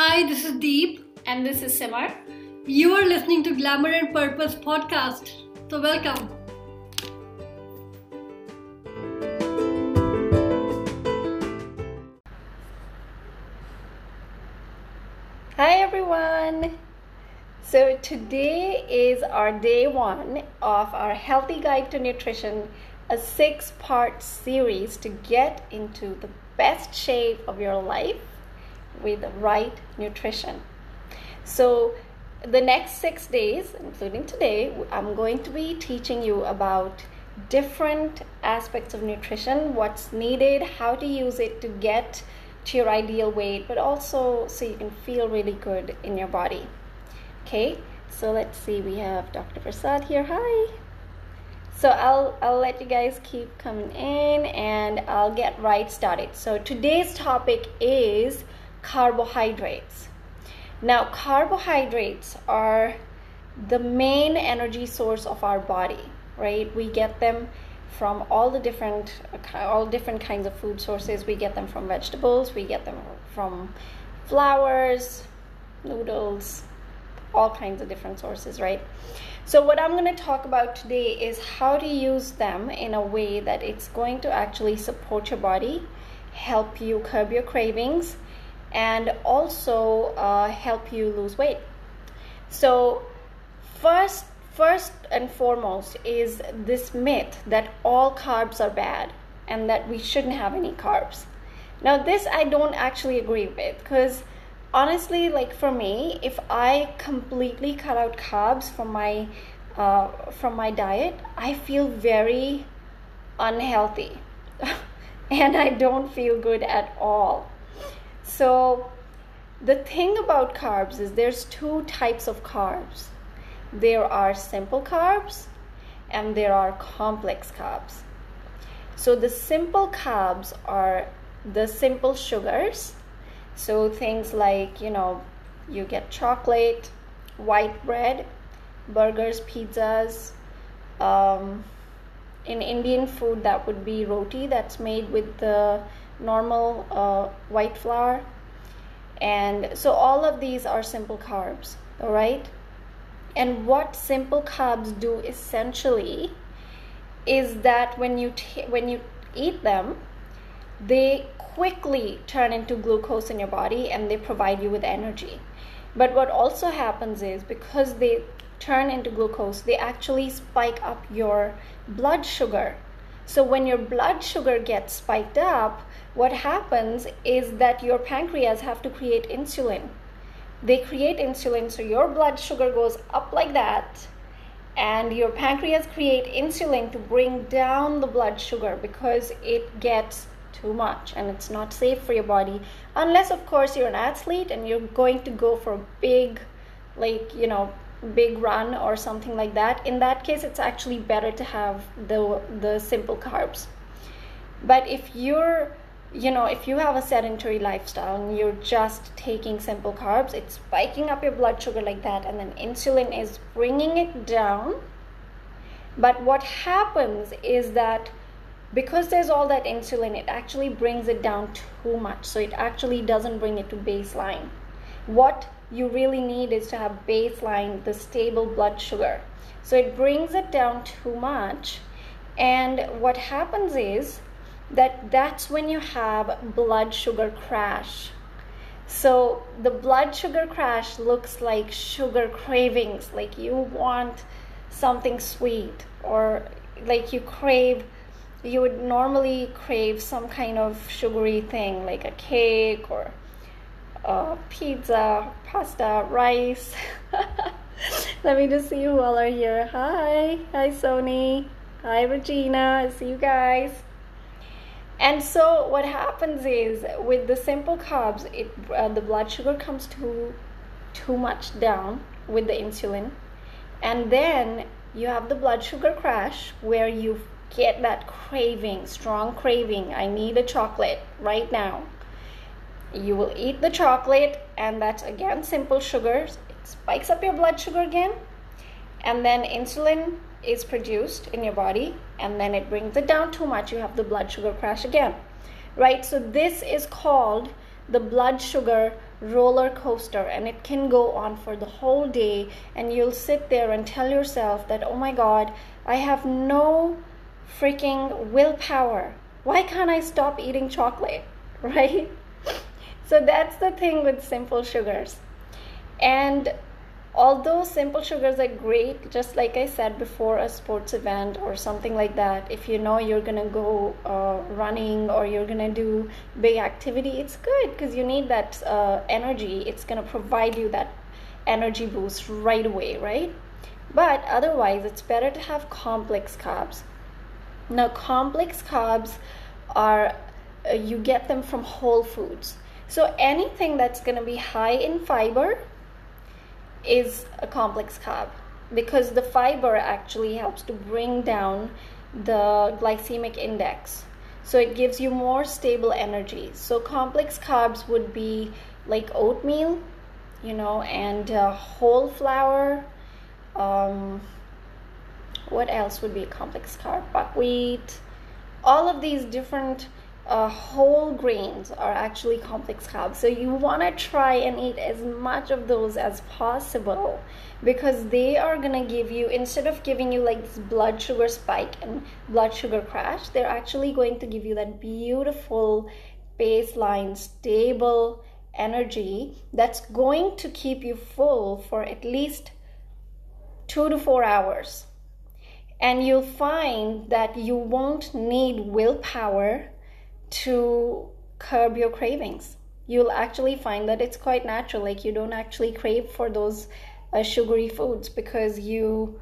Hi, this is Deep. And this is Simar. You are listening to Glamour and Purpose podcast. So, welcome. Hi, everyone. So, today is our day one of our Healthy Guide to Nutrition, a six part series to get into the best shape of your life with right nutrition. So, the next six days, including today, I'm going to be teaching you about different aspects of nutrition, what's needed, how to use it to get to your ideal weight, but also so you can feel really good in your body. Okay, so let's see, we have Dr. Prasad here. Hi. So I'll I'll let you guys keep coming in and I'll get right started. So today's topic is carbohydrates. Now, carbohydrates are the main energy source of our body, right? We get them from all the different all different kinds of food sources. We get them from vegetables, we get them from flours, noodles, all kinds of different sources, right? So what I'm going to talk about today is how to use them in a way that it's going to actually support your body, help you curb your cravings, and also uh, help you lose weight. So, first, first and foremost is this myth that all carbs are bad and that we shouldn't have any carbs. Now, this I don't actually agree with because honestly, like for me, if I completely cut out carbs from my uh, from my diet, I feel very unhealthy and I don't feel good at all. So, the thing about carbs is there's two types of carbs there are simple carbs and there are complex carbs. So, the simple carbs are the simple sugars. So, things like, you know, you get chocolate, white bread, burgers, pizzas. Um, in Indian food, that would be roti that's made with the normal uh, white flour. And so all of these are simple carbs, all right? And what simple carbs do essentially is that when you when you eat them, they quickly turn into glucose in your body and they provide you with energy. But what also happens is because they turn into glucose, they actually spike up your blood sugar. So when your blood sugar gets spiked up, what happens is that your pancreas have to create insulin. They create insulin so your blood sugar goes up like that and your pancreas create insulin to bring down the blood sugar because it gets too much and it's not safe for your body. Unless of course you're an athlete and you're going to go for a big like you know big run or something like that in that case it's actually better to have the the simple carbs but if you're you know, if you have a sedentary lifestyle and you're just taking simple carbs, it's spiking up your blood sugar like that, and then insulin is bringing it down. But what happens is that because there's all that insulin, it actually brings it down too much. So it actually doesn't bring it to baseline. What you really need is to have baseline, the stable blood sugar. So it brings it down too much. And what happens is that that's when you have blood sugar crash. So the blood sugar crash looks like sugar cravings, like you want something sweet or like you crave you would normally crave some kind of sugary thing like a cake or a pizza, pasta, rice. Let me just see who all are here. Hi. Hi, Sony. Hi, Regina. I see you guys. And so what happens is with the simple carbs, it uh, the blood sugar comes too too much down with the insulin, and then you have the blood sugar crash where you get that craving, strong craving. I need a chocolate right now. You will eat the chocolate, and that's again simple sugars. It spikes up your blood sugar again, and then insulin is produced in your body and then it brings it down too much. You have the blood sugar crash again. Right so this is called the blood sugar roller coaster and it can go on for the whole day. And you'll sit there and tell yourself that oh my god i have no freaking willpower. Why can't i stop eating chocolate? Right so that's the thing with simple sugars. And although simple sugars are great just like i said before a sports event or something like that if you know you're gonna go uh, running or you're gonna do big activity it's good because you need that uh, energy. It's gonna provide you that energy boost right away right? But otherwise it's better to have complex carbs. Now complex carbs are uh, you get them from whole foods so anything that's going to be high in fiber is a complex carb because the fiber actually helps to bring down the glycemic index. So it gives you more stable energy. So complex carbs would be like oatmeal, you know, and uh, whole flour. Um, what else would be a complex carb? Buckwheat. All of these different uh, whole grains are actually complex carbs. So you want to try and eat as much of those as possible because they are going to give you, instead of giving you like this blood sugar spike and blood sugar crash, they're actually going to give you that beautiful baseline, stable energy that's going to keep you full for at least two to four hours. And you'll find that you won't need willpower to curb your cravings. You'll actually find that it's quite natural. Like you don't actually crave for those uh, sugary foods because you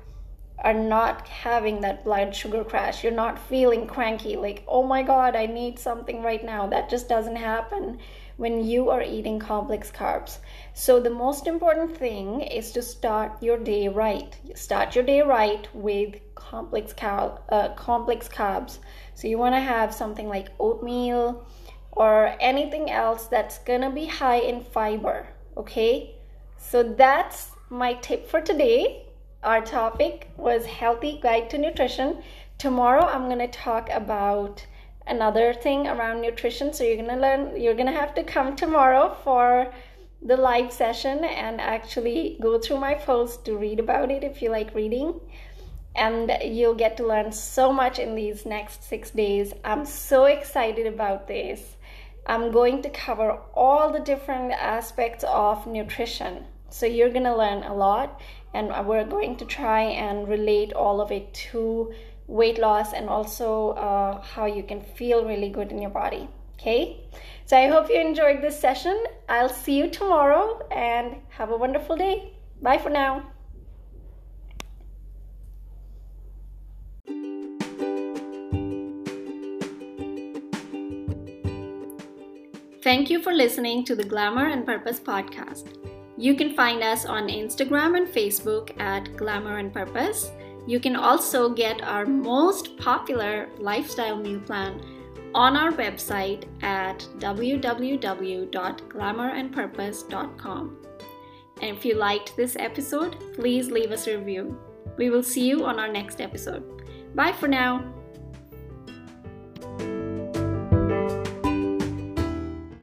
are not having that blood sugar crash. You're not feeling cranky, like, oh my God, I need something right now. That just doesn't happen when you are eating complex carbs. So, the most important thing is to start your day right. Start your day right with complex, cal- uh, complex carbs. So, you want to have something like oatmeal or anything else that's gonna be high in fiber. Okay, so that's my tip for today. Our topic was healthy guide to nutrition. Tomorrow, I'm gonna talk about another thing around nutrition. So you're gonna learn, you're gonna have to come tomorrow for the live session and actually go through my post to read about it if you like reading. And you'll get to learn so much in these next six days. I'm so excited about this. I'm going to cover all the different aspects of nutrition. So you're gonna learn a lot, and we're going to try and relate all of it to weight loss and also uh, how you can feel really good in your body. Okay, so I hope you enjoyed this session. I'll see you tomorrow and have a wonderful day. Bye for now. Thank you for listening to the Glamour and Purpose podcast. You can find us on Instagram and Facebook at Glamour and Purpose you can also get our most popular lifestyle meal plan on our website at www.glamourandpurpose.com. And if you liked this episode, please leave us a review. We will see you on our next episode. Bye for now.